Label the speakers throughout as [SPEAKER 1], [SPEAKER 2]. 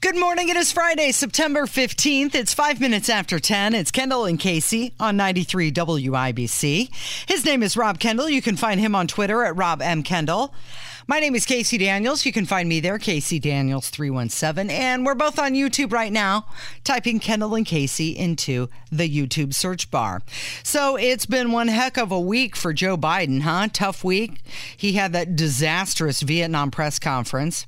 [SPEAKER 1] Good morning. It is Friday, September 15th. It's five minutes after 10. It's Kendall and Casey on 93 WIBC. His name is Rob Kendall. You can find him on Twitter at Rob M. Kendall. My name is Casey Daniels. You can find me there, Casey Daniels 317. And we're both on YouTube right now, typing Kendall and Casey into the YouTube search bar. So it's been one heck of a week for Joe Biden, huh? Tough week. He had that disastrous Vietnam press conference.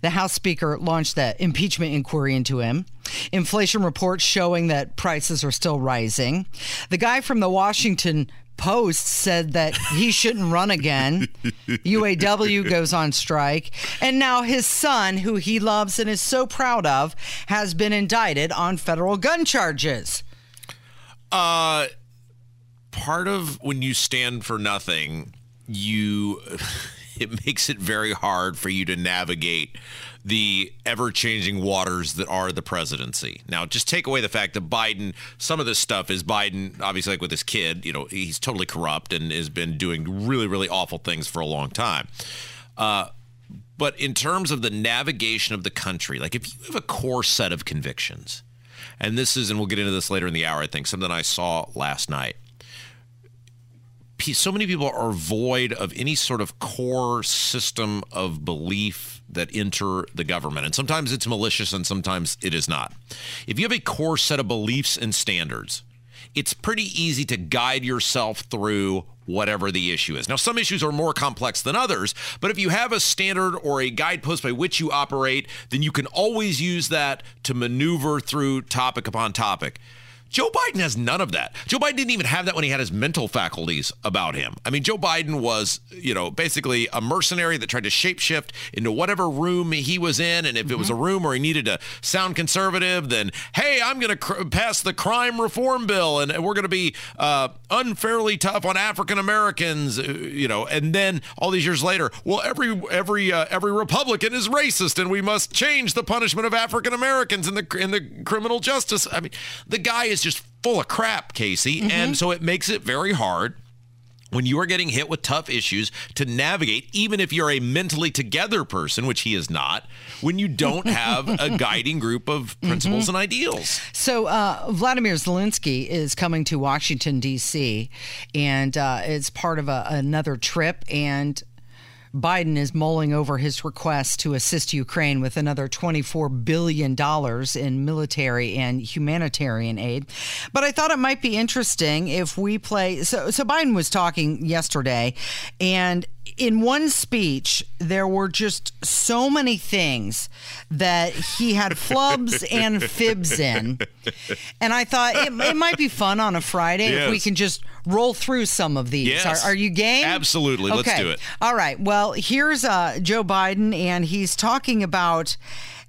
[SPEAKER 1] The House Speaker launched the impeachment inquiry into him. Inflation reports showing that prices are still rising. The guy from the Washington Post said that he shouldn't run again. UAW goes on strike. And now his son, who he loves and is so proud of, has been indicted on federal gun charges.
[SPEAKER 2] Uh, part of when you stand for nothing, you. It makes it very hard for you to navigate the ever changing waters that are the presidency. Now, just take away the fact that Biden, some of this stuff is Biden, obviously, like with his kid, you know, he's totally corrupt and has been doing really, really awful things for a long time. Uh, but in terms of the navigation of the country, like if you have a core set of convictions, and this is, and we'll get into this later in the hour, I think, something I saw last night so many people are void of any sort of core system of belief that enter the government. And sometimes it's malicious and sometimes it is not. If you have a core set of beliefs and standards, it's pretty easy to guide yourself through whatever the issue is. Now, some issues are more complex than others, but if you have a standard or a guidepost by which you operate, then you can always use that to maneuver through topic upon topic. Joe Biden has none of that. Joe Biden didn't even have that when he had his mental faculties about him. I mean, Joe Biden was, you know, basically a mercenary that tried to shapeshift into whatever room he was in. And if mm-hmm. it was a mm-hmm. room where he needed to sound conservative, then, hey, I'm going to cr- pass the crime reform bill and we're going to be uh, unfairly tough on African Americans, uh, you know. And then all these years later, well, every every uh, every Republican is racist and we must change the punishment of African Americans in the in the criminal justice. I mean, the guy is just full of crap, Casey. Mm-hmm. And so it makes it very hard when you are getting hit with tough issues to navigate, even if you're a mentally together person, which he is not, when you don't have a guiding group of principles mm-hmm. and ideals.
[SPEAKER 1] So, uh, Vladimir Zelensky is coming to Washington, D.C., and uh, it's part of a, another trip. And Biden is mulling over his request to assist Ukraine with another $24 billion in military and humanitarian aid. But I thought it might be interesting if we play. So, so Biden was talking yesterday, and in one speech, there were just so many things that he had flubs and fibs in. And I thought it, it might be fun on a Friday yes. if we can just roll through some of these.
[SPEAKER 2] Yes.
[SPEAKER 1] Are, are you game?
[SPEAKER 2] Absolutely. Okay. Let's do it.
[SPEAKER 1] All right. Well, here's uh, Joe Biden, and he's talking about.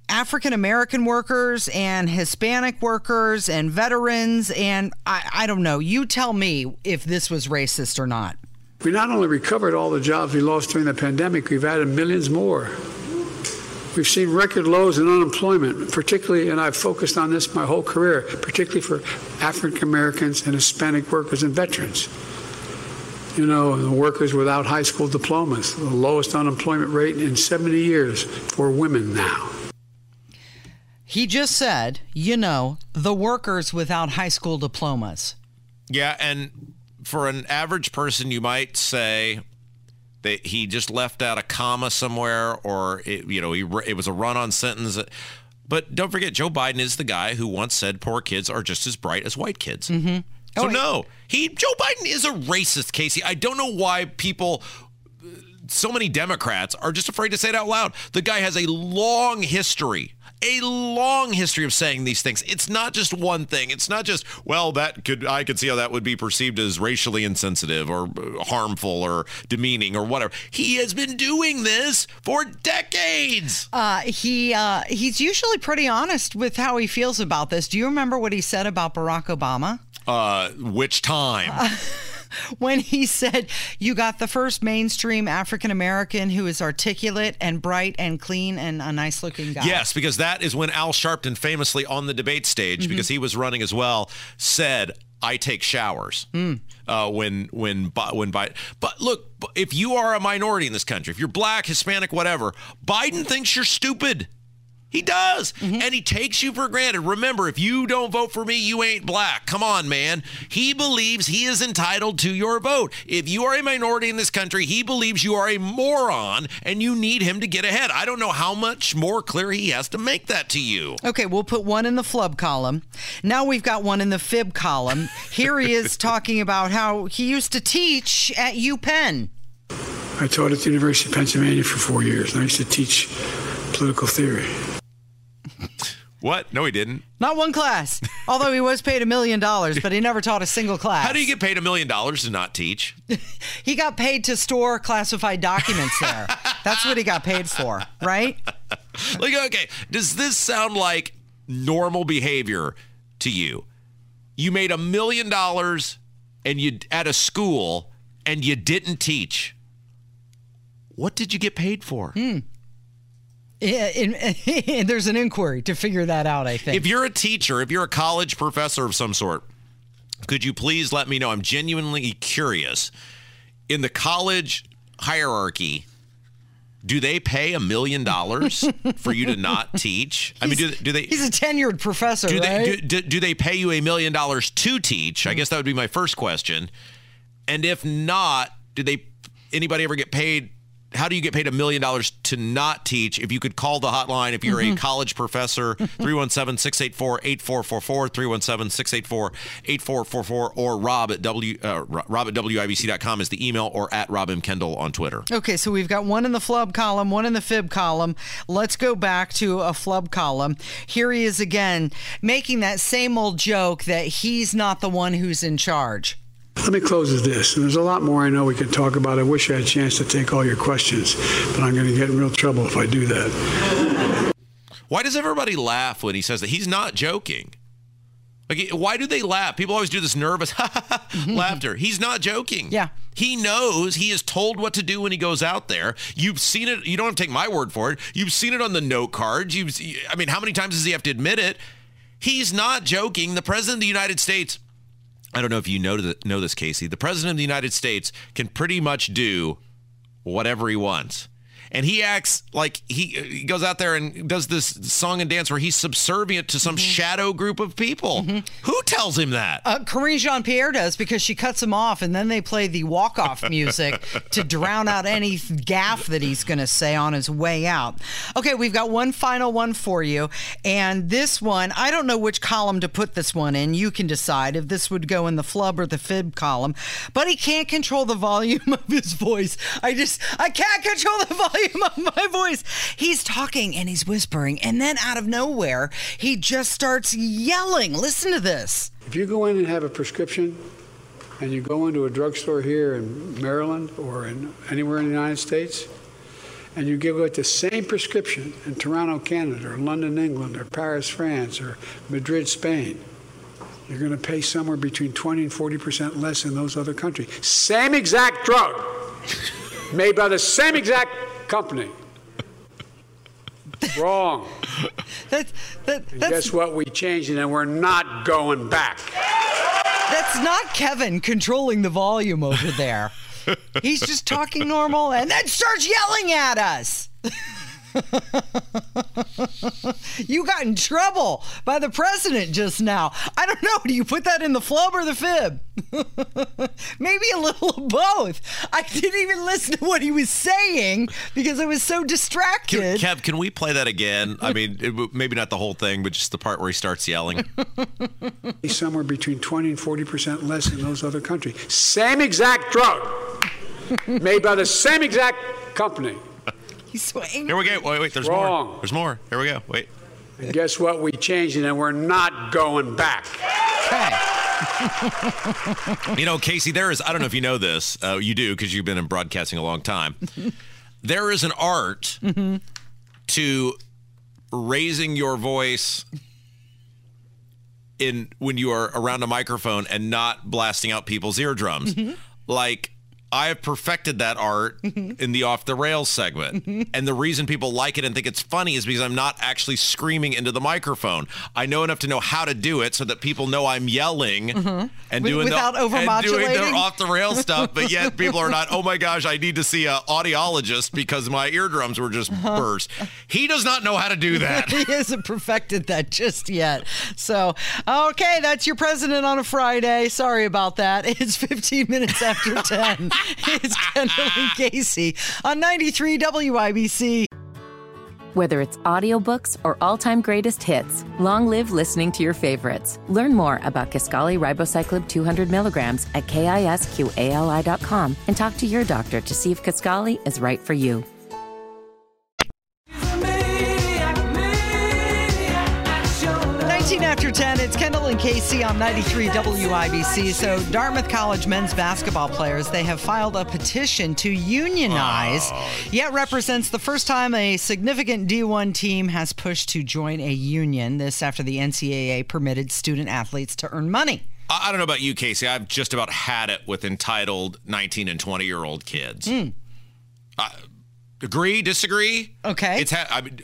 [SPEAKER 1] African American workers and Hispanic workers and veterans. And I, I don't know. You tell me if this was racist or not.
[SPEAKER 3] We not only recovered all the jobs we lost during the pandemic, we've added millions more. We've seen record lows in unemployment, particularly, and I've focused on this my whole career, particularly for African Americans and Hispanic workers and veterans. You know, the workers without high school diplomas, the lowest unemployment rate in 70 years for women now.
[SPEAKER 1] He just said, you know, the workers without high school diplomas.
[SPEAKER 2] Yeah, and for an average person, you might say that he just left out a comma somewhere, or it, you know, he, it was a run-on sentence. But don't forget, Joe Biden is the guy who once said poor kids are just as bright as white kids.
[SPEAKER 1] Mm-hmm.
[SPEAKER 2] So oh, no, he Joe Biden is a racist, Casey. I don't know why people so many Democrats are just afraid to say it out loud. The guy has a long history a long history of saying these things. It's not just one thing. It's not just, well, that could, I could see how that would be perceived as racially insensitive or harmful or demeaning or whatever. He has been doing this for decades.
[SPEAKER 1] Uh, he uh, he's usually pretty honest with how he feels about this. Do you remember what he said about Barack Obama?
[SPEAKER 2] Uh, which time?
[SPEAKER 1] when he said, You got the first mainstream African American who is articulate and bright and clean and a nice looking guy.
[SPEAKER 2] Yes, because that is when Al Sharpton famously on the debate stage, mm-hmm. because he was running as well, said, I take showers. Mm. Uh, when when when Biden. But look, if you are a minority in this country, if you're black, Hispanic, whatever, Biden thinks you're stupid. He does. Mm-hmm. And he takes you for granted. Remember, if you don't vote for me, you ain't black. Come on, man. He believes he is entitled to your vote. If you are a minority in this country, he believes you are a moron and you need him to get ahead. I don't know how much more clear he has to make that to you.
[SPEAKER 1] Okay, we'll put one in the flub column. Now we've got one in the fib column. Here he is talking about how he used to teach at UPenn.
[SPEAKER 3] I taught at the University of Pennsylvania for four years, and I used to teach political theory.
[SPEAKER 2] What? No, he didn't.
[SPEAKER 1] Not one class. Although he was paid a million dollars, but he never taught a single class.
[SPEAKER 2] How do you get paid a million dollars to not teach?
[SPEAKER 1] he got paid to store classified documents there. That's what he got paid for, right?
[SPEAKER 2] Like, okay, does this sound like normal behavior to you? You made a million dollars and you at a school and you didn't teach. What did you get paid for?
[SPEAKER 1] Hmm. Hmm. And there's an inquiry to figure that out, I think.
[SPEAKER 2] If you're a teacher, if you're a college professor of some sort, could you please let me know? I'm genuinely curious. In the college hierarchy, do they pay a million dollars for you to not teach? I mean, do, do, they?
[SPEAKER 1] He's a tenured professor,
[SPEAKER 2] do
[SPEAKER 1] right?
[SPEAKER 2] They, do, do, they pay you a million dollars to teach? I guess that would be my first question. And if not, do they? Anybody ever get paid how do you get paid a million dollars to not teach? If you could call the hotline, if you're mm-hmm. a college professor, 317 684 8444, 317 684 8444, or rob at, w, uh, rob at WIBC.com is the email, or at Rob M. Kendall on Twitter.
[SPEAKER 1] Okay, so we've got one in the flub column, one in the fib column. Let's go back to a flub column. Here he is again, making that same old joke that he's not the one who's in charge.
[SPEAKER 3] Let me close with this. And there's a lot more I know we could talk about. I wish I had a chance to take all your questions, but I'm going to get in real trouble if I do that.
[SPEAKER 2] Why does everybody laugh when he says that? He's not joking. Like, why do they laugh? People always do this nervous laughter. He's not joking.
[SPEAKER 1] Yeah.
[SPEAKER 2] He knows he is told what to do when he goes out there. You've seen it. You don't have to take my word for it. You've seen it on the note cards. You've, I mean, how many times does he have to admit it? He's not joking. The president of the United States I don't know if you know, know this, Casey. The president of the United States can pretty much do whatever he wants and he acts like he, he goes out there and does this song and dance where he's subservient to some mm-hmm. shadow group of people. Mm-hmm. Who tells him that?
[SPEAKER 1] Uh, Karine Jean Pierre does because she cuts him off, and then they play the walk off music to drown out any gaffe that he's going to say on his way out. Okay, we've got one final one for you, and this one I don't know which column to put this one in. You can decide if this would go in the flub or the fib column, but he can't control the volume of his voice. I just I can't control the volume volume my voice. He's talking and he's whispering, and then out of nowhere, he just starts yelling. Listen to this.
[SPEAKER 3] If you go in and have a prescription, and you go into a drugstore here in Maryland or in anywhere in the United States, and you give out the same prescription in Toronto, Canada, or London, England, or Paris, France, or Madrid, Spain, you're going to pay somewhere between 20 and 40 percent less in those other countries. Same exact drug, made by the same exact company. Wrong.
[SPEAKER 1] That, that,
[SPEAKER 3] guess what? We changed it and we're not going back.
[SPEAKER 1] That's not Kevin controlling the volume over there. He's just talking normal and then starts yelling at us. you got in trouble by the president just now. I don't know. Do you put that in the flub or the fib? Maybe a little of both. I didn't even listen to what he was saying because I was so distracted.
[SPEAKER 2] Kev, can we play that again? I mean, it, maybe not the whole thing, but just the part where he starts yelling.
[SPEAKER 3] Somewhere between 20 and 40 percent less in those other countries. Same exact drug, made by the same exact company.
[SPEAKER 1] He's so angry.
[SPEAKER 2] Here we go. Wait, wait. There's
[SPEAKER 3] Wrong.
[SPEAKER 2] more. There's more. Here we go. Wait.
[SPEAKER 3] And guess what? We changed it, and we're not going back.
[SPEAKER 1] Okay.
[SPEAKER 2] You know, Casey, there is, I don't know if you know this. Uh, you do because you've been in broadcasting a long time. there is an art to raising your voice in when you are around a microphone and not blasting out people's eardrums. Like, I have perfected that art in the off the rails segment. And the reason people like it and think it's funny is because I'm not actually screaming into the microphone. I know enough to know how to do it so that people know I'm yelling mm-hmm.
[SPEAKER 1] and
[SPEAKER 2] doing
[SPEAKER 1] without
[SPEAKER 2] the, and doing
[SPEAKER 1] overmodulating?
[SPEAKER 2] their off the rails stuff, but yet people are not, oh my gosh, I need to see an audiologist because my eardrums were just uh-huh. burst. He does not know how to do that.
[SPEAKER 1] he hasn't perfected that just yet. So, okay, that's your president on a Friday. Sorry about that. It's 15 minutes after 10. It's Kendall and Casey on 93 WIBC.
[SPEAKER 4] Whether it's audiobooks or all-time greatest hits, long live listening to your favorites. Learn more about Kisqali Ribociclib 200 milligrams at kisqali.com and talk to your doctor to see if Kisqali is right for you.
[SPEAKER 1] It's Kendall and Casey on 93 WIBC. So, Dartmouth College men's basketball players, they have filed a petition to unionize, yet represents the first time a significant D1 team has pushed to join a union. This after the NCAA permitted student athletes to earn money.
[SPEAKER 2] I don't know about you, Casey. I've just about had it with entitled 19 and 20 year old kids. Uh, agree? Disagree?
[SPEAKER 1] Okay.
[SPEAKER 2] It's ha- I mean,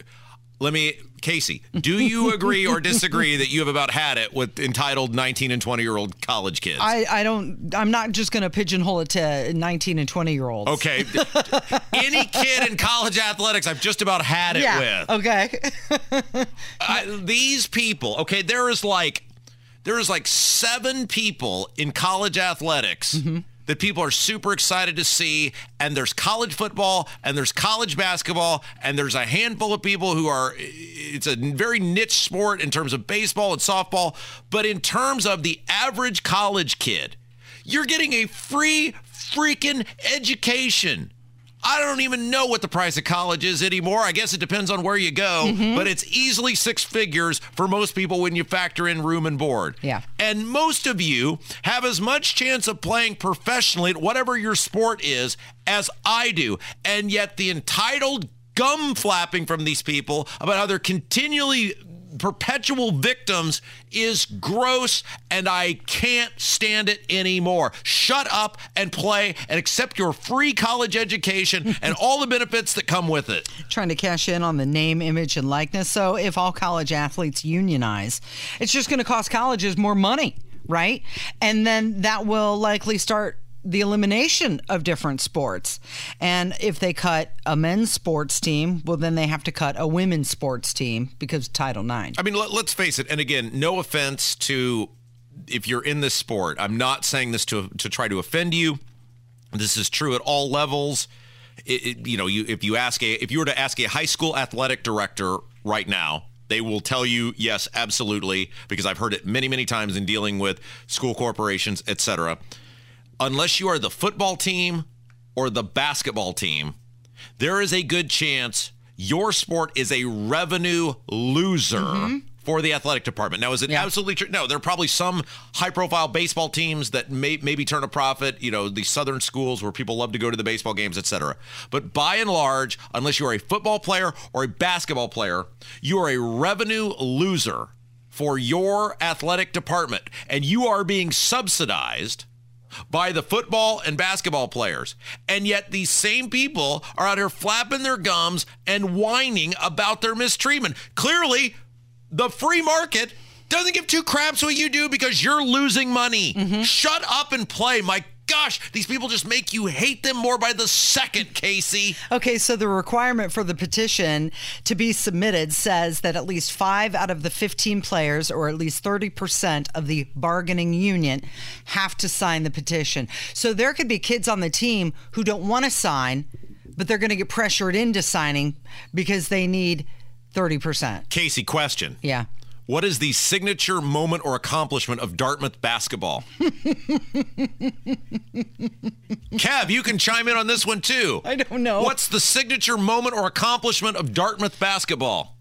[SPEAKER 2] let me, Casey. Do you agree or disagree that you have about had it with entitled 19 and 20 year old college kids?
[SPEAKER 1] I, I don't, I'm not just going to pigeonhole it to 19 and 20 year olds.
[SPEAKER 2] okay. Any kid in college athletics, I've just about had it
[SPEAKER 1] Yeah.
[SPEAKER 2] with.
[SPEAKER 1] Okay.
[SPEAKER 2] I, these people, okay, there is like there is like seven people in college athletics mm-hmm. That people are super excited to see, and there's college football, and there's college basketball, and there's a handful of people who are. It's a very niche sport in terms of baseball and softball, but in terms of the average college kid, you're getting a free freaking education. I don't even know what the price of college is anymore. I guess it depends on where you go, mm-hmm. but it's easily six figures for most people when you factor in room and board.
[SPEAKER 1] Yeah.
[SPEAKER 2] And most of you have as much chance of playing professionally at whatever your sport is as I do. And yet the entitled gum flapping from these people about how they're continually perpetual victims is gross and I can't stand it anymore. Shut up and play and accept your free college education and all the benefits that come with it.
[SPEAKER 1] trying to cash in on the name, image, and likeness. So if all college athletes unionize, it's just going to cost colleges more money, right? And then that will likely start the elimination of different sports. And if they cut a men's sports team, well, then they have to cut a women's sports team because Title IX.
[SPEAKER 2] I mean, let, let's face it. And again, no offense to if you're in this sport. I'm not saying this to to try to offend you. This is true at all levels. It, it- you know, you if you ask a if you were to ask a high school athletic director right now, they will tell you yes, absolutely, because I've heard it many many times in dealing with school corporations, etc. Unless you are the football team or the basketball team, there is a good chance your sport is a revenue loser mm-hmm. for the athletic department. Now, is it
[SPEAKER 1] Yeah.
[SPEAKER 2] absolutely true? No, there are probably some high-profile baseball teams that may maybe turn a profit. You know, the southern schools where people love to go to the baseball games, etc. But by and large, unless you are a football player or a basketball player, you are a revenue loser for your athletic department, and you are being subsidized by the football and basketball players. And yet these same people are out here flapping their gums and whining about their mistreatment. Clearly, the free market doesn't give two craps what you do because you're losing money. Mm-hmm. Shut up and play. My gosh, these people just make you hate them more by the second, Casey.
[SPEAKER 1] Okay, so the requirement for the petition to be submitted says that at least five out of the 15 players, or at least 30% of the bargaining union, have to sign the petition. So there could be kids on the team who don't want to sign, but they're going to get pressured into signing because they need 30%.
[SPEAKER 2] Casey, question.
[SPEAKER 1] Yeah.
[SPEAKER 2] What is the signature moment or accomplishment of Dartmouth basketball? Kev, you can chime in on this one too.
[SPEAKER 1] I don't know.
[SPEAKER 2] What's the signature moment or accomplishment of Dartmouth basketball?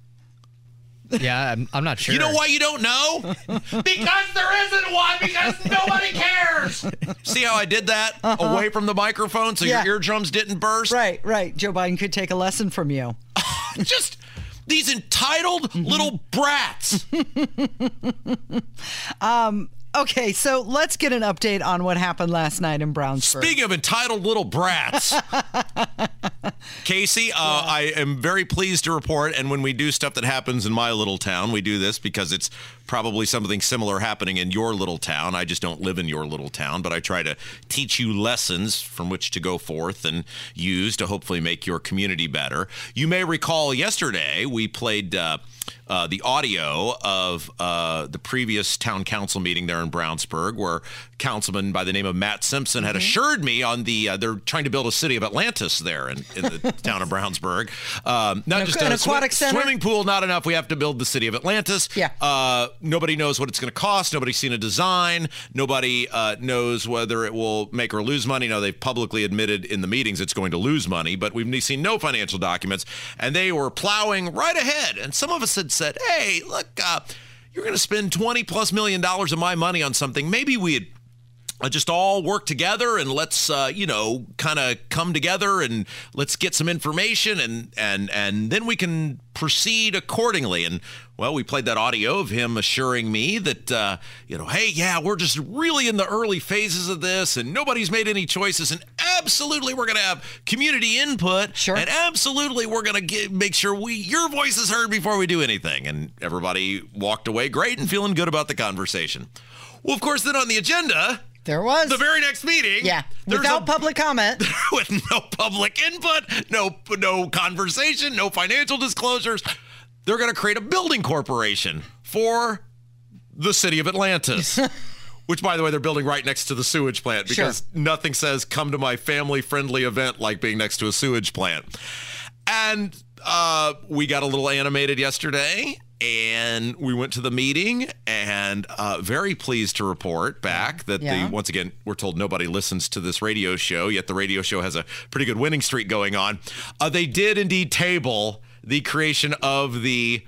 [SPEAKER 5] Yeah, I'm, I'm not sure.
[SPEAKER 2] You know why you don't know? because there isn't one. Because nobody cares. See how I did that uh-huh. away from the microphone so
[SPEAKER 1] Yeah.
[SPEAKER 2] your eardrums didn't burst?
[SPEAKER 1] Right, right. Joe Biden could take a lesson from you.
[SPEAKER 2] Just these entitled
[SPEAKER 1] Mm-hmm.
[SPEAKER 2] little brats.
[SPEAKER 1] Okay, so let's get an update on what happened last night in Brownsburg.
[SPEAKER 2] Speaking of entitled little brats, Casey, uh, I am very pleased to report. And when we do stuff that happens in my little town, we do this because it's probably something similar happening in your little town. I just don't live in your little town, but I try to teach you lessons from which to go forth and use to hopefully make your community better. You may recall yesterday we played. Uh, uh, the audio of uh, the previous town council meeting there in Brownsburg, where councilman by the name of Matt Simpson had assured me on the uh, they're trying to build a city of Atlantis there in, in the town of Brownsburg. Um, not
[SPEAKER 1] An
[SPEAKER 2] just
[SPEAKER 1] an
[SPEAKER 2] a
[SPEAKER 1] aquatic center?
[SPEAKER 2] swimming pool, not enough. We have to build the city of Atlantis.
[SPEAKER 1] Yeah.
[SPEAKER 2] Uh, nobody knows what it's going to cost. Nobody's seen a design. Nobody uh, knows whether it will make or lose money. Now they've publicly admitted in the meetings it's going to lose money, but we've seen no financial documents, and they were plowing right ahead. And some of us had said, "Hey, look, uh, you're going to spend twenty plus million dollars of my money on something. Maybe we'd." Uh, just all work together and let's uh, you know kind of come together and let's get some information and and and then we can proceed accordingly. And well we played that audio of him assuring me that uh, you know hey yeah we're just really in the early phases of this and nobody's made any choices and absolutely we're going to have community input
[SPEAKER 1] Sure.
[SPEAKER 2] and absolutely we're going to make sure we your voice is heard before we do anything. And everybody walked away great and feeling good about the conversation. Well of course then on the agenda
[SPEAKER 1] there was.
[SPEAKER 2] the very next meeting.
[SPEAKER 1] yeah,
[SPEAKER 2] there's
[SPEAKER 1] without
[SPEAKER 2] a-
[SPEAKER 1] public comment.
[SPEAKER 2] with no public input, no no conversation, no financial disclosures. They're going to create a building corporation for the city of Atlantis. Which, by the way, they're building right next to the sewage plant because nothing says come to my family friendly event like being next to a sewage plant. And uh, we got a little animated yesterday and we went to the meeting and uh, very pleased to report back that
[SPEAKER 1] Yeah.
[SPEAKER 2] the once again we're told nobody listens to this radio show yet the radio show has a pretty good winning streak going on. Uh, they did indeed table the creation of the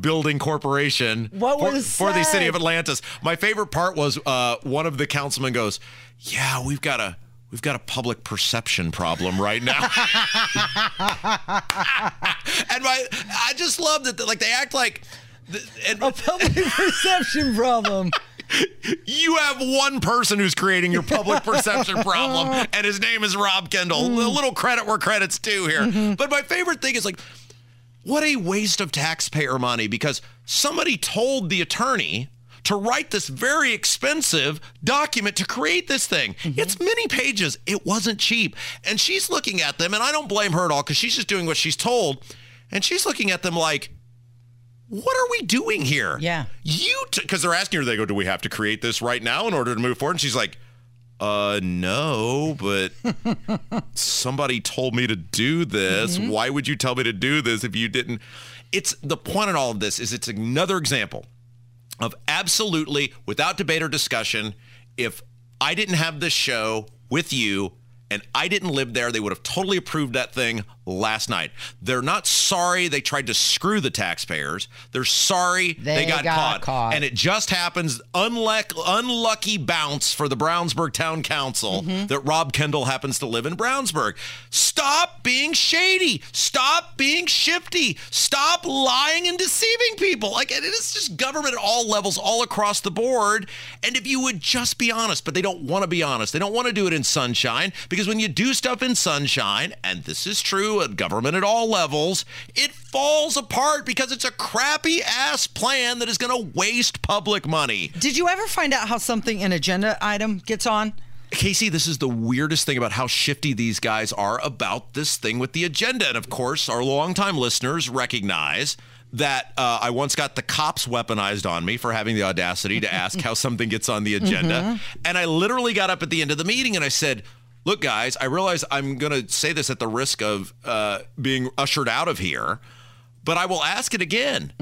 [SPEAKER 2] building corporation for, for the city of atlantis. My favorite part was uh, one of the councilmen goes yeah we've got a we've got a public perception problem right now and my i just love that like they act like and
[SPEAKER 1] a public perception problem.
[SPEAKER 2] you have one person who's creating your public perception problem, and his name is Rob Kendall. Mm-hmm. A little credit where credit's due here. Mm-hmm. But my favorite thing is like, what a waste of taxpayer money because somebody told the attorney to write this very expensive document to create this thing. It's many pages. It wasn't cheap. And she's looking at them, and I don't blame her at all because she's just doing what she's told. And she's looking at them like, what are we doing here?
[SPEAKER 1] Yeah.
[SPEAKER 2] You, because they're asking her, they go, do we have to create this right now in order to move forward? And she's like, uh, no, but somebody told me to do this. Why would you tell me to do this if you didn't? It's the point in all of this is it's another example of absolutely without debate or discussion. If I didn't have this show with you and I didn't live there, they would have totally approved that thing last night. They're not sorry they tried to screw the taxpayers. They're sorry they,
[SPEAKER 1] They
[SPEAKER 2] got,
[SPEAKER 1] got
[SPEAKER 2] caught.
[SPEAKER 1] caught.
[SPEAKER 2] And it just happens unluck, unlucky bounce for the Brownsburg Town Council
[SPEAKER 1] Mm-hmm.
[SPEAKER 2] that Rob Kendall happens to live in Brownsburg. Stop being shady. Stop being shifty. Stop lying and deceiving people. Like it is just government at all levels, all across the board. And if you would just be honest, but they don't want to be honest. They don't want to do it in sunshine because when you do stuff in sunshine, and this is true at government at all levels, it falls apart because it's a crappy ass plan that is going to waste public money.
[SPEAKER 1] Did you ever find out how something an agenda item gets on?
[SPEAKER 2] Casey, this is the weirdest thing about how shifty these guys are about this thing with the agenda. And of course, our longtime listeners recognize that uh, I once got the cops weaponized on me for having the audacity to ask how something gets on the agenda. And I literally got up at the end of the meeting and I said, Look, guys, I realize I'm going to say this at the risk of uh, being ushered out of here, but I will ask it again.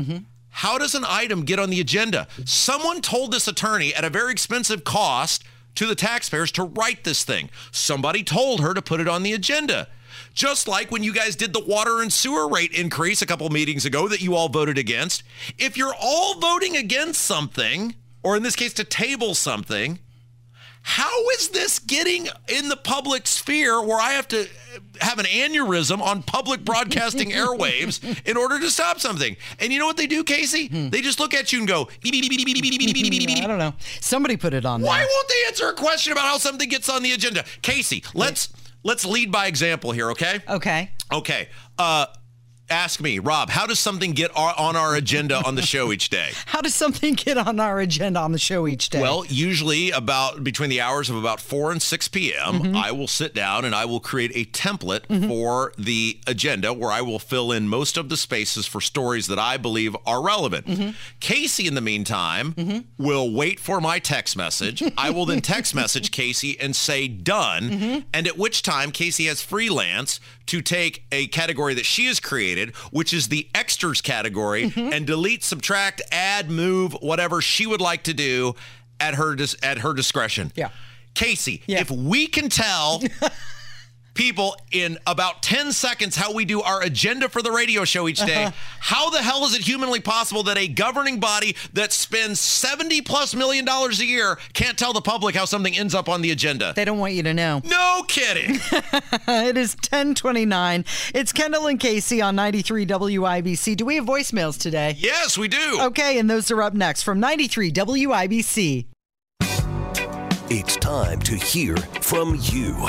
[SPEAKER 2] How does an item get on the agenda? Someone told this attorney at a very expensive cost to the taxpayers to write this thing. Somebody told her to put it on the agenda. Just like when you guys did the water and sewer rate increase a couple meetings ago that you all voted against. If you're all voting against something, or in this case, to table something, how is this getting in the public sphere where I have to have an aneurysm on public broadcasting airwaves in order to stop something? And you know what they do, Casey?
[SPEAKER 1] Hmm.
[SPEAKER 2] They just look at you and go,
[SPEAKER 1] I don't know. Somebody put it on
[SPEAKER 2] why
[SPEAKER 1] there.
[SPEAKER 2] won't they answer a question about how something gets on the agenda? Casey, let's let's lead by example here, okay?
[SPEAKER 1] Okay.
[SPEAKER 2] Okay. Uh ask me, Rob, how does something get on our agenda on the show each day?
[SPEAKER 1] How does something get on our agenda on the show each day?
[SPEAKER 2] Well, usually about between the hours of about 4 and 6 p.m.,
[SPEAKER 1] Mm-hmm.
[SPEAKER 2] I will sit down and I will create a template for the agenda where I will fill in most of the spaces for stories that I believe are relevant.
[SPEAKER 1] Mm-hmm.
[SPEAKER 2] Casey, in the meantime, will wait for my text message. I will then text message Casey and say done.
[SPEAKER 1] Mm-hmm.
[SPEAKER 2] And at which time Casey has freelance to take a category that she has created, which is the extras category,
[SPEAKER 1] Mm-hmm.
[SPEAKER 2] and delete, subtract, add, move, whatever she would like to do at her dis- at her discretion.
[SPEAKER 1] Yeah.
[SPEAKER 2] Casey,
[SPEAKER 1] Yeah.
[SPEAKER 2] if we can tell people in about 10 seconds how we do our agenda for the radio show each day,
[SPEAKER 1] Uh-huh.
[SPEAKER 2] how the hell is it humanly possible that a governing body that spends 70 plus million dollars a year can't tell the public how something ends up on the agenda?
[SPEAKER 1] they don't want you to know.
[SPEAKER 2] No kidding.
[SPEAKER 1] It is 1029. It's Kendall and Casey on 93 WIBC. Do we have voicemails today?
[SPEAKER 2] yes, we do.
[SPEAKER 1] Okay, and those are up next from 93 WIBC.
[SPEAKER 5] It's time to hear from you.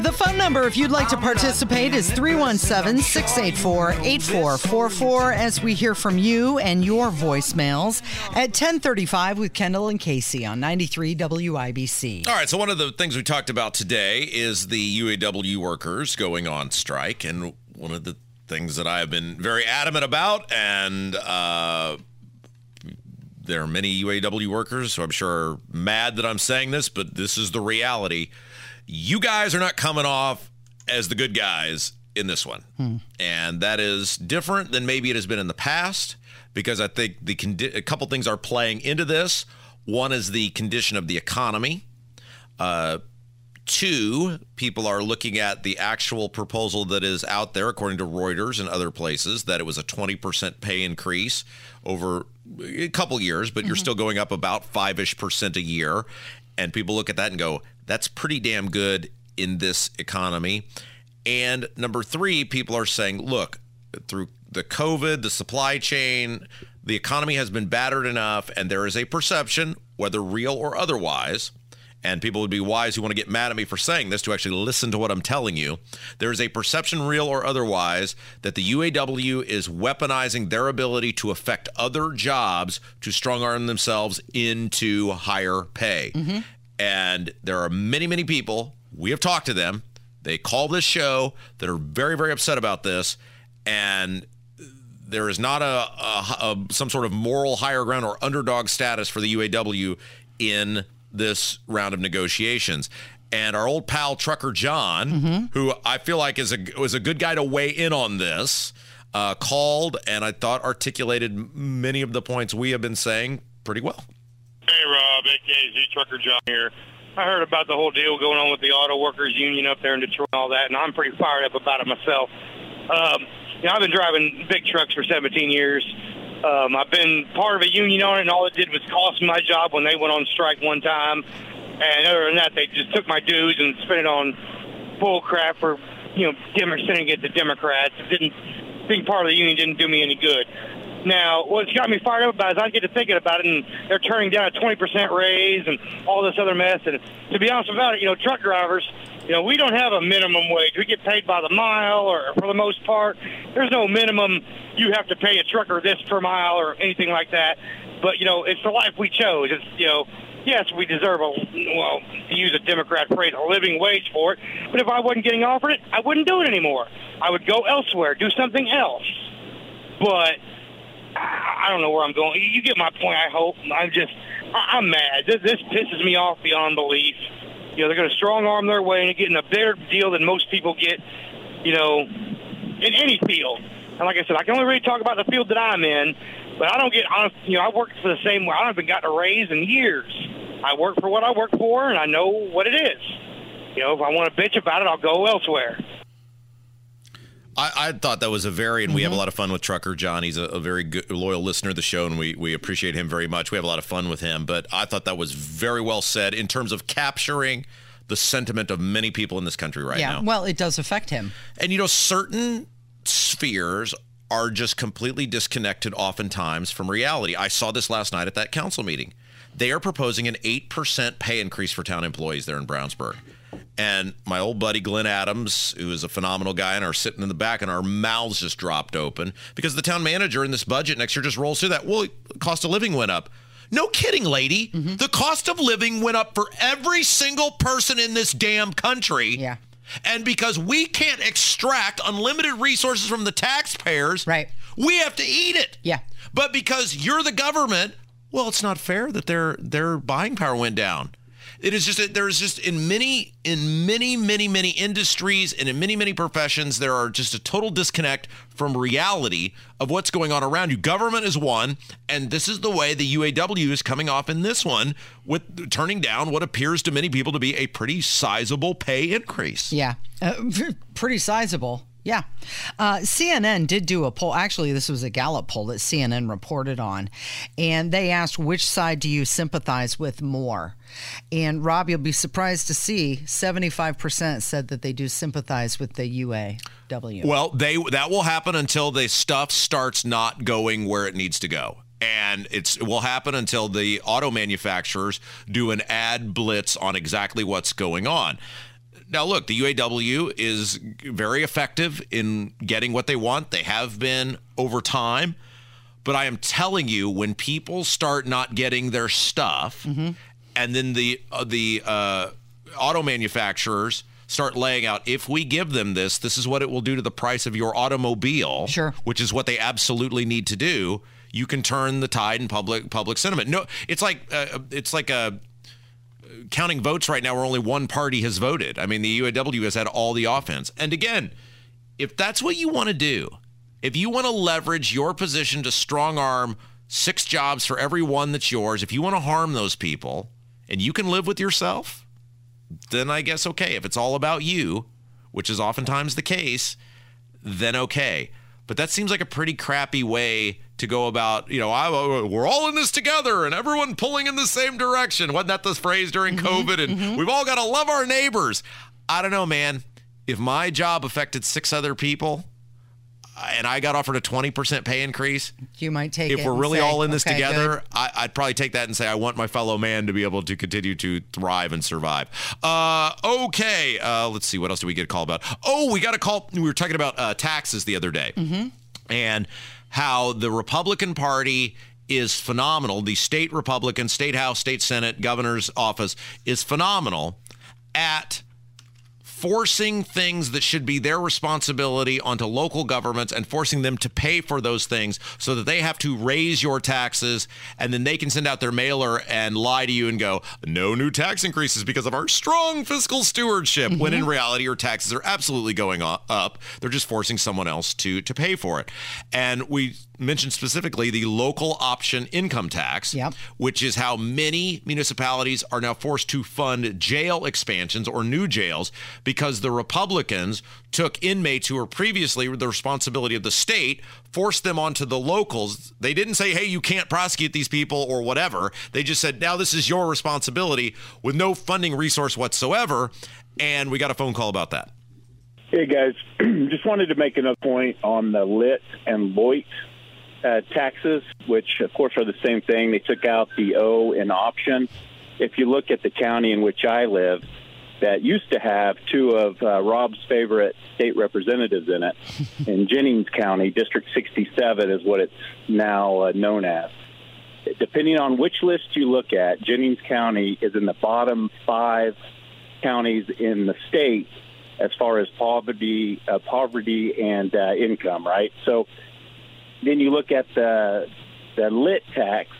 [SPEAKER 1] The phone number, if you'd like to participate, is 317 684 8444 as we hear from you and your voicemails at 1035 with Kendall and Casey on 93 WIBC.
[SPEAKER 2] All right, so one of the things we talked about today is the UAW workers going on strike. And one of the things that I have been very adamant about, and uh, there are many UAW workers who I'm sure are mad that I'm saying this, but this is the reality. You guys are not coming off as the good guys in this one. And that is different than maybe it has been in the past because I think the condi- a couple things are playing into this. One is the condition of the economy. Uh, two, people are looking at the actual proposal that is out there, according to Reuters and other places, that it was a 20% pay increase over a couple years, but you're still going up about five ish percent a year. And people look at that and go, that's pretty damn good in this economy. And number three, people are saying, look, through the COVID, the supply chain, the economy has been battered enough, and there is a perception, whether real or otherwise, and people would be wise who want to get mad at me for saying this to actually listen to what I'm telling you. There is a perception, real or otherwise, that the UAW is weaponizing their ability to affect other jobs to strong arm themselves into higher pay. Mm-hmm. And there are many, many people, we have talked to them, they call this show that are very, very upset about this. And there is not a, a, a some sort of moral higher ground or underdog status for the UAW in this round of negotiations. And our old pal Trucker John, who I feel like is a was a good guy to weigh in on this, uh, called and I thought articulated many of the points we have been saying pretty well.
[SPEAKER 6] Hey, Rob, AKZ Trucker John here. I heard about the whole deal going on with the auto workers union up there in Detroit and all that, and I'm pretty fired up about it myself. Um, you know, I've been driving big trucks for 17 years. Um, I've been part of a union on it, and all it did was cost me my job when they went on strike one time. And other than that, they just took my dues and spent it on bull crap for, you know, Dem- it to Democrats. Didn't being part of the union didn't do me any good. Now, what's got me fired up about it is I get to thinking about it, and they're turning down a 20% raise and all this other mess. And to be honest about it, you know, truck drivers, you know, we don't have a minimum wage. We get paid by the mile, or for the most part, there's no minimum. You have to pay a trucker this per mile or anything like that. But you know, it's the life we chose. It's you know, yes, we deserve a well, to use a Democrat phrase, a living wage for it. But if I wasn't getting offered it, I wouldn't do it anymore. I would go elsewhere, do something else. But I don't know where I'm going. You get my point. I hope. I'm just, I'm mad. This pisses me off beyond belief. You know, they're going to strong arm their way into getting a better deal than most people get. You know, in any field. And like I said, I can only really talk about the field that I'm in, but I don't get. You know, I work for the same way. I haven't gotten a raise in years. I work for what I work for, and I know what it is. You know, if I want to bitch about it, I'll go elsewhere.
[SPEAKER 2] I, I, thought that was a very, and we have a mm-hmm. lot of fun with Trucker John. He's a, a, very good, loyal listener of the show, and we, we appreciate him very much. We have a lot of fun with him, but I thought that was very well said in terms of capturing the sentiment of many people in this country right now.
[SPEAKER 1] yeah,
[SPEAKER 2] now.
[SPEAKER 1] well, it does affect him.
[SPEAKER 2] And, you know, certain spheres are just completely disconnected oftentimes from reality. I saw this last night at that council meeting. They are proposing an 8% pay increase for town employees there in Brownsburg. And my old buddy Glenn Adams, who is a phenomenal guy, and are sitting in the back, and our mouths just dropped open because the town manager in this budget next year just rolls through that. Well, cost of living went up. No kidding, lady. Mm-hmm. The cost of living went up for every single person in this damn country.
[SPEAKER 1] Yeah.
[SPEAKER 2] And because we can't extract unlimited resources from the taxpayers,
[SPEAKER 1] right.
[SPEAKER 2] we have to eat it.
[SPEAKER 1] Yeah.
[SPEAKER 2] But because you're the government, well, it's not fair that their their buying power went down. It is just there's just in many in many many many industries and in many many professions there are just a total disconnect from reality of what's going on around you. Government is one, and this is the way the UAW is coming off in this one with turning down what appears to many people to be a pretty sizable pay increase.
[SPEAKER 1] Yeah, uh, pretty sizable. Yeah. Uh, CNN did do a poll. Actually, this was a Gallup poll that CNN reported on. And they asked, which side do you sympathize with more? And Rob, you'll be surprised to see 75% said that they do sympathize with the UAW.
[SPEAKER 2] Well, they that will happen until the stuff starts not going where it needs to go and it will happen until the auto manufacturers do an ad blitz on exactly what's going on. Now, look, the UAW is very effective in getting what they want. They have been over time. But I am telling you, when people start not getting their stuff, mm-hmm. and then the uh, the uh, auto manufacturers start laying out if we give them this, this is what it will do to the price of your automobile.
[SPEAKER 1] Sure.
[SPEAKER 2] Which is what they absolutely need to do. You can turn the tide in public public sentiment. No, it's like uh, it's like a counting votes right now where only one party has voted. I mean, the UAW has had all the offense. And again, if that's what you want to do, if you want to leverage your position to strong arm six jobs for every one that's yours, if you want to harm those people and you can live with yourself, then I guess okay. If it's all about you, which is oftentimes the case, then okay. But that seems like a pretty crappy way to go about, you know, I, we're all in this together and everyone pulling in the same direction. Wasn't that the phrase during mm-hmm, COVID? And mm-hmm. we've all got to love our neighbors. I don't know, man. If my job affected six other people, and I got offered a 20% pay increase,
[SPEAKER 1] you might take
[SPEAKER 2] if we're really
[SPEAKER 1] say,
[SPEAKER 2] all in this
[SPEAKER 1] okay,
[SPEAKER 2] together, I, would probably take that and say, I want my fellow man to be able to continue to thrive and survive. Uh, okay. Uh, let's see. What else do we get a call about? Oh, we got a call. We were talking about uh, taxes the other day.
[SPEAKER 1] Mm-hmm.
[SPEAKER 2] And how the Republican Party is phenomenal. The state Republican, state House, state Senate, governor's office is phenomenal at forcing things that should be their responsibility onto local governments and forcing them to pay for those things so that they have to raise your taxes and then they can send out their mailer and lie to you and go, no new tax increases because of our strong fiscal stewardship. Mm-hmm. When in reality, your taxes are absolutely going up. They're just forcing someone else to, to pay for it. And we mentioned specifically the local option income tax,
[SPEAKER 1] yep.
[SPEAKER 2] which is how many municipalities are now forced to fund jail expansions or new jails because the Republicans took inmates who were previously the responsibility of the state, forced them onto the locals. They didn't say, hey, you can't prosecute these people or whatever. They just said, now this is your responsibility with no funding resource whatsoever. And we got a phone call about that.
[SPEAKER 7] Hey guys, just wanted to make another point on the lit and LOIT uh, taxes, which of course are the same thing. They took out the O in option. If you look at the county in which I live, that used to have two of uh, Rob's favorite state representatives in it, in Jennings County, District 67 is what it's now uh, known as. Depending on which list you look at, Jennings County is in the bottom five counties in the state as far as poverty, uh, poverty and uh, income. Right, so then you look at the the lit tax,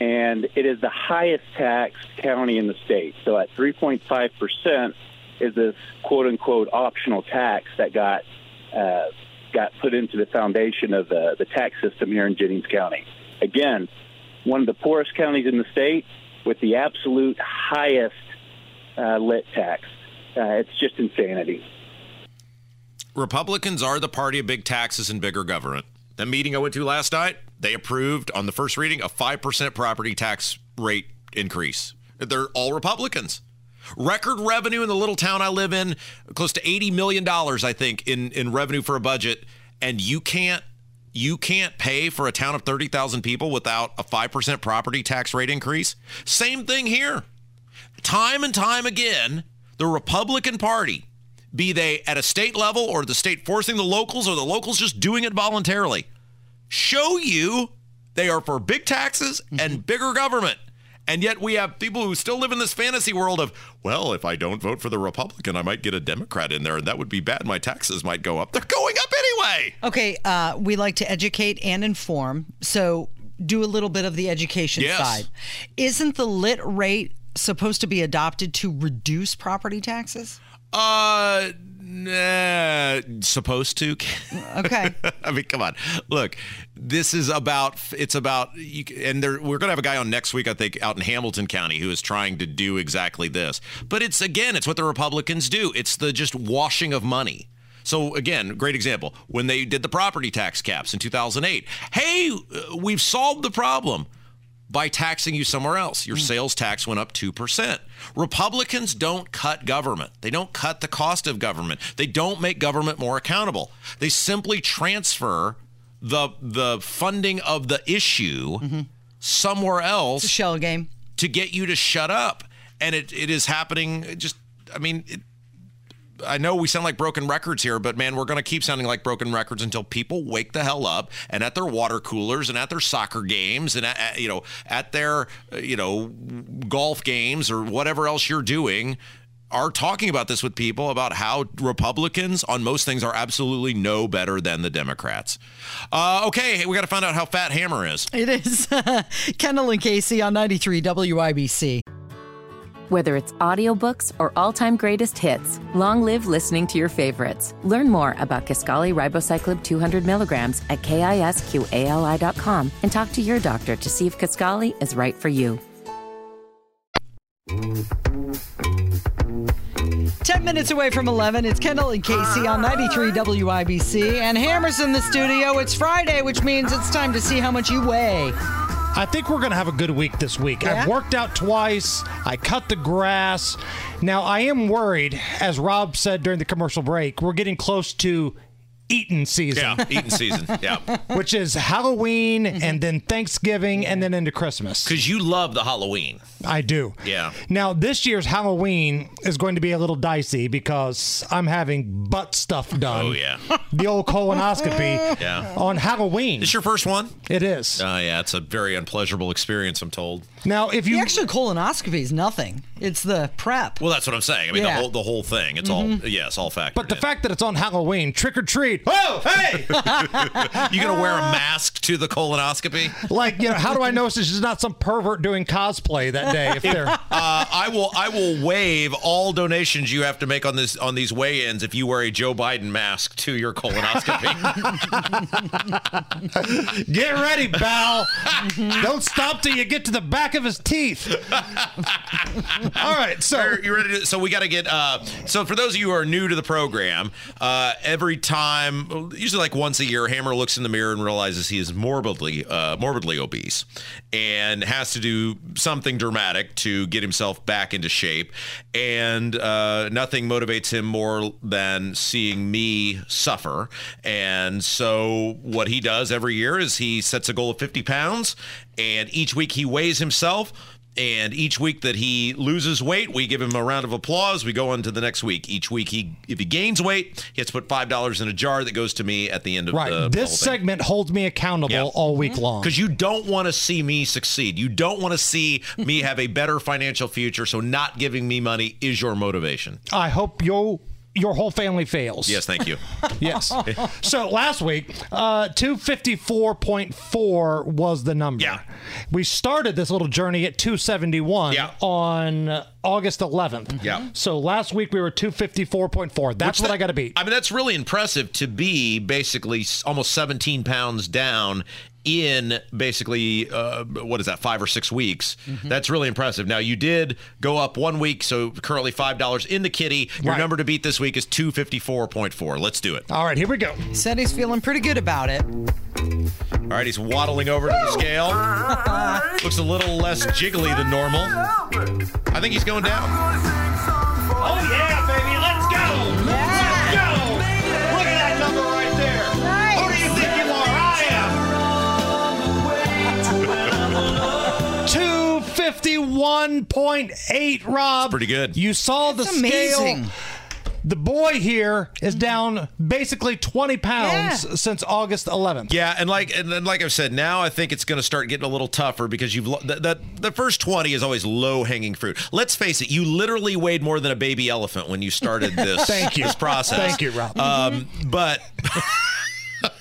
[SPEAKER 7] and it is the highest taxed county in the state. So at 3.5 percent is this quote unquote optional tax that got uh, got put into the foundation of the, the tax system here in Jennings County. Again, one of the poorest counties in the state with the absolute highest uh, lit tax. Uh, it's just insanity.
[SPEAKER 2] Republicans are the party of big taxes and bigger government. The meeting I went to last night, they approved on the first reading a 5% property tax rate increase. They're all Republicans. Record revenue in the little town I live in, close to $80 million, I think, in, in revenue for a budget. And you can't you can't pay for a town of 30,000 people without a 5% property tax rate increase. Same thing here. Time and time again, the Republican Party, be they at a state level or the state forcing the locals or the locals just doing it voluntarily, show you they are for big taxes and bigger government. And yet we have people who still live in this fantasy world of, well, if I don't vote for the Republican, I might get a Democrat in there, and that would be bad. My taxes might go up. They're going up anyway.
[SPEAKER 1] Okay, uh, we like to educate and inform. So do a little bit of the education
[SPEAKER 2] Yes.
[SPEAKER 1] side. Isn't the lit rate supposed to be adopted to reduce property taxes?
[SPEAKER 2] Uh, nah, supposed to.
[SPEAKER 1] Okay.
[SPEAKER 2] I mean, come on. Look, this is about. It's about. You, and there, we're going to have a guy on next week, I think, out in Hamilton County, who is trying to do exactly this. But it's again, it's what the Republicans do. It's the just washing of money. So again, great example when they did the property tax caps in 2008. Hey, uh, we've solved the problem by taxing you somewhere else. Your hmm. sales tax went up 2%. Republicans don't cut government. They don't cut the cost of government. They don't make government more accountable. They simply transfer the the funding of the issue mm-hmm. somewhere else
[SPEAKER 1] It's a shell game.
[SPEAKER 2] to get you to shut up. And it, it is happening just I mean it, I know we sound like broken records here, but man, we're going to keep sounding like broken records until people wake the hell up and at their water coolers and at their soccer games and at, at, you know at their uh, you know golf games or whatever else you're doing are talking about this with people about how Republicans on most things are absolutely no better than the Democrats. Uh, okay, we got to find out how fat Hammer is.
[SPEAKER 1] It is Kendall and Casey on 93 WIBC.
[SPEAKER 4] Whether it's audiobooks or all-time greatest hits, long live listening to your favorites. Learn more about Kisqali Ribociclib 200 milligrams at kisqali.com and talk to your doctor to see if Kisqali is right for you.
[SPEAKER 1] 10 minutes away from 11, it's Kendall and Casey on 93 WIBC. And Hammer's in the studio. It's Friday, which means it's time to see how much you weigh.
[SPEAKER 8] I think we're going to have a good week this week.
[SPEAKER 1] Yeah?
[SPEAKER 8] I've worked out twice. I cut the grass. Now, I am worried, as Rob said during the commercial break, we're getting close to eating season.
[SPEAKER 2] Yeah, eating season. Yeah.
[SPEAKER 8] Which is Halloween and then Thanksgiving and then into Christmas.
[SPEAKER 2] Because you love the Halloween.
[SPEAKER 8] I do.
[SPEAKER 2] Yeah.
[SPEAKER 8] Now, this year's Halloween is going to be a little dicey because I'm having butt stuff oh, done.
[SPEAKER 2] Oh, yeah.
[SPEAKER 8] The old colonoscopy
[SPEAKER 2] Yeah.
[SPEAKER 8] on Halloween.
[SPEAKER 2] This your first one?
[SPEAKER 8] It is.
[SPEAKER 2] Oh, yeah. It's a very unpleasurable experience, I'm told.
[SPEAKER 8] Now, if
[SPEAKER 1] The
[SPEAKER 8] you
[SPEAKER 1] actual colonoscopy is nothing, it's the prep.
[SPEAKER 2] Well, that's what I'm saying. I mean,
[SPEAKER 1] Yeah.
[SPEAKER 2] the whole the whole thing. It's all mm-hmm. yes, all factored.
[SPEAKER 8] But the
[SPEAKER 2] in.
[SPEAKER 8] fact that it's on Halloween, trick or treat. Oh, hey!
[SPEAKER 2] you gonna wear a mask to the colonoscopy?
[SPEAKER 8] like, you know, how do I know this is not some pervert doing cosplay that day? If they're
[SPEAKER 2] Uh, I will I will waive all donations you have to make on this on these weigh-ins if you wear a Joe Biden mask to your colonoscopy.
[SPEAKER 8] get ready, Bal. Don't stop till you get to the back of his teeth. All right, so
[SPEAKER 2] Are you ready to, so we got to get uh so for those of you who are new to the program uh every time usually like once a year hammer looks in the mirror and realizes he is morbidly uh morbidly obese and has to do something dramatic to get himself back into shape. And uh nothing motivates him more than seeing me suffer. And so what he does every year is he sets a goal of 50 pounds and each week he weighs himself and each week that he loses weight, we give him a round of applause. We go on to the next week. Each week, he if he gains weight, he has to put five dollars in a jar that goes to me at the end of the week.
[SPEAKER 8] right,
[SPEAKER 2] the
[SPEAKER 8] this segment holds me accountable
[SPEAKER 2] Yeah.
[SPEAKER 8] all week mm-hmm. long.
[SPEAKER 2] Because you don't want to see me succeed. You don't want to see me have a better financial future. So not giving me money is your motivation.
[SPEAKER 8] I hope you your whole family fails.
[SPEAKER 2] Yes, thank you.
[SPEAKER 8] Yes. so last week, uh, 254.4 was the number.
[SPEAKER 2] Yeah.
[SPEAKER 8] We started this little journey at 271
[SPEAKER 2] Yeah.
[SPEAKER 8] on August 11th.
[SPEAKER 2] Yeah.
[SPEAKER 8] So last week we were 254.4. That's
[SPEAKER 2] Which
[SPEAKER 8] what
[SPEAKER 2] that-
[SPEAKER 8] I got to beat.
[SPEAKER 2] I mean, that's really impressive to be basically almost 17 pounds down in basically uh, what is that five or six weeks
[SPEAKER 8] Mm-hmm.
[SPEAKER 2] that's really impressive now you did go up one week so currently five dollars in the kitty your
[SPEAKER 8] Right.
[SPEAKER 2] number to beat this week is 254.4 let's do it
[SPEAKER 8] All right, here we go.
[SPEAKER 1] Said he's feeling pretty good about it.
[SPEAKER 2] all right he's waddling over to the scale looks a little less jiggly than normal i think he's going down
[SPEAKER 8] Oh, yeah, baby. Let's go. Let's 51.8, Rob.
[SPEAKER 2] That's pretty good.
[SPEAKER 8] You saw
[SPEAKER 1] That's the amazing.
[SPEAKER 8] scale. The boy here is mm-hmm. down basically 20 pounds
[SPEAKER 1] yeah.
[SPEAKER 8] since August 11th.
[SPEAKER 2] Yeah, and like and, like I've said, now I think it's going to start getting a little tougher because you've the, the, the first 20 is always low hanging fruit. Let's face it, you literally weighed more than a baby elephant when you started this
[SPEAKER 8] Thank you.
[SPEAKER 2] this process.
[SPEAKER 8] Thank you, Rob.
[SPEAKER 2] Um, mm-hmm. but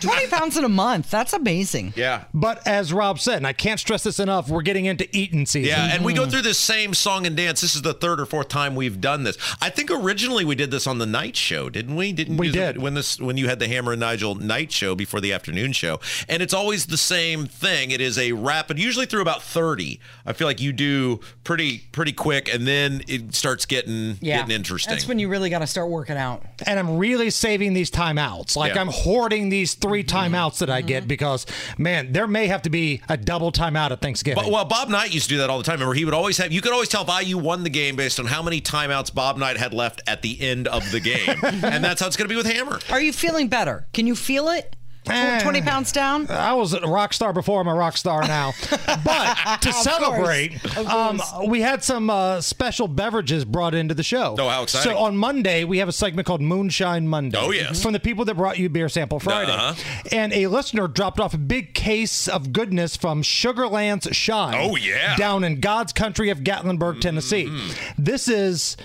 [SPEAKER 1] 20 pounds in a month. That's amazing.
[SPEAKER 2] yeah.
[SPEAKER 8] But as Rob said, and I can't stress this enough, we're getting into eating season.
[SPEAKER 2] Yeah, and we go through this same song and dance. This is the third or fourth time we've done this. I think originally we did this on the night show, didn't we? Didn't
[SPEAKER 8] We
[SPEAKER 2] you-
[SPEAKER 8] did.
[SPEAKER 2] when this when you had the Hammer and Nigel night show before the afternoon show, and it's always the same thing. It is a rapid, usually through about thirty. I feel like you do pretty pretty quick, and then it starts getting
[SPEAKER 1] Yeah.
[SPEAKER 2] getting interesting.
[SPEAKER 1] That's when you really got to start working out.
[SPEAKER 8] and I'm really saving these timeouts. Like
[SPEAKER 2] Yeah.
[SPEAKER 8] I'm hoarding these three mm-hmm. timeouts that I get mm-hmm. because, man, there may have to be a double timeout at Thanksgiving.
[SPEAKER 2] But, well, Bob Knight used to do that all the time. Remember, he would always have. You could always tell if IU won the game based on how many timeouts Bob Knight had left at the end of the game, and that's how it's going to be with Hammer.
[SPEAKER 1] Are you feeling better? Can you feel it? Tw-
[SPEAKER 8] Eh.
[SPEAKER 1] 20 pounds down?
[SPEAKER 8] I was a rock star before I'm a rock star now. But to celebrate,
[SPEAKER 1] Of
[SPEAKER 8] um,
[SPEAKER 1] course.
[SPEAKER 8] we had some uh, special beverages brought into the show.
[SPEAKER 2] Oh, how exciting.
[SPEAKER 8] So on Monday, we have a segment called Moonshine Monday.
[SPEAKER 2] Oh, yes.
[SPEAKER 8] From the people that brought you Beer Sample Friday.
[SPEAKER 2] Uh-huh.
[SPEAKER 8] And a listener dropped off a big case of goodness from Sugarlands Shine.
[SPEAKER 2] Oh, yeah.
[SPEAKER 8] Down in God's country of Gatlinburg, Tennessee.
[SPEAKER 2] Mm-hmm.
[SPEAKER 8] This is.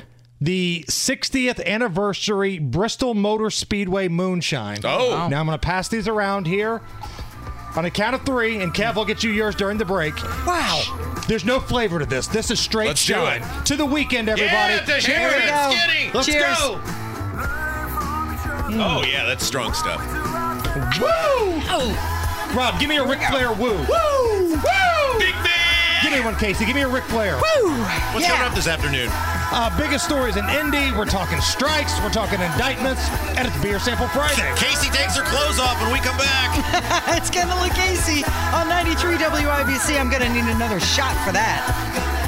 [SPEAKER 8] The 60th anniversary Bristol Motor Speedway Moonshine.
[SPEAKER 2] Oh. Wow.
[SPEAKER 8] Now I'm going to pass these around here. On a count of three, and Kev will get you yours during the break.
[SPEAKER 1] Wow.
[SPEAKER 8] There's no flavor to this. This is straight
[SPEAKER 2] Let's do
[SPEAKER 8] shine.
[SPEAKER 2] it.
[SPEAKER 8] To the weekend, everybody.
[SPEAKER 2] Yeah, to
[SPEAKER 8] Cheers.
[SPEAKER 2] Hammer
[SPEAKER 1] we go.
[SPEAKER 2] Skinny.
[SPEAKER 8] Let's
[SPEAKER 1] Cheers.
[SPEAKER 8] go. Hmm.
[SPEAKER 2] Oh yeah, that's strong stuff.
[SPEAKER 8] Woo! Rob, give me a Ric Flair woo. Woo! Woo!
[SPEAKER 2] Big man.
[SPEAKER 8] Give me one, Casey. Give me a Ric Flair. Woo!
[SPEAKER 2] What's
[SPEAKER 1] Yeah.
[SPEAKER 2] coming up this afternoon?
[SPEAKER 8] Uh, biggest stories in Indy. We're talking strikes. We're talking indictments. And it's Beer Sample Friday.
[SPEAKER 2] Casey takes her clothes off when we come back.
[SPEAKER 1] it's Kendall and Casey on 93 WIBC. I'm going to need another shot for that.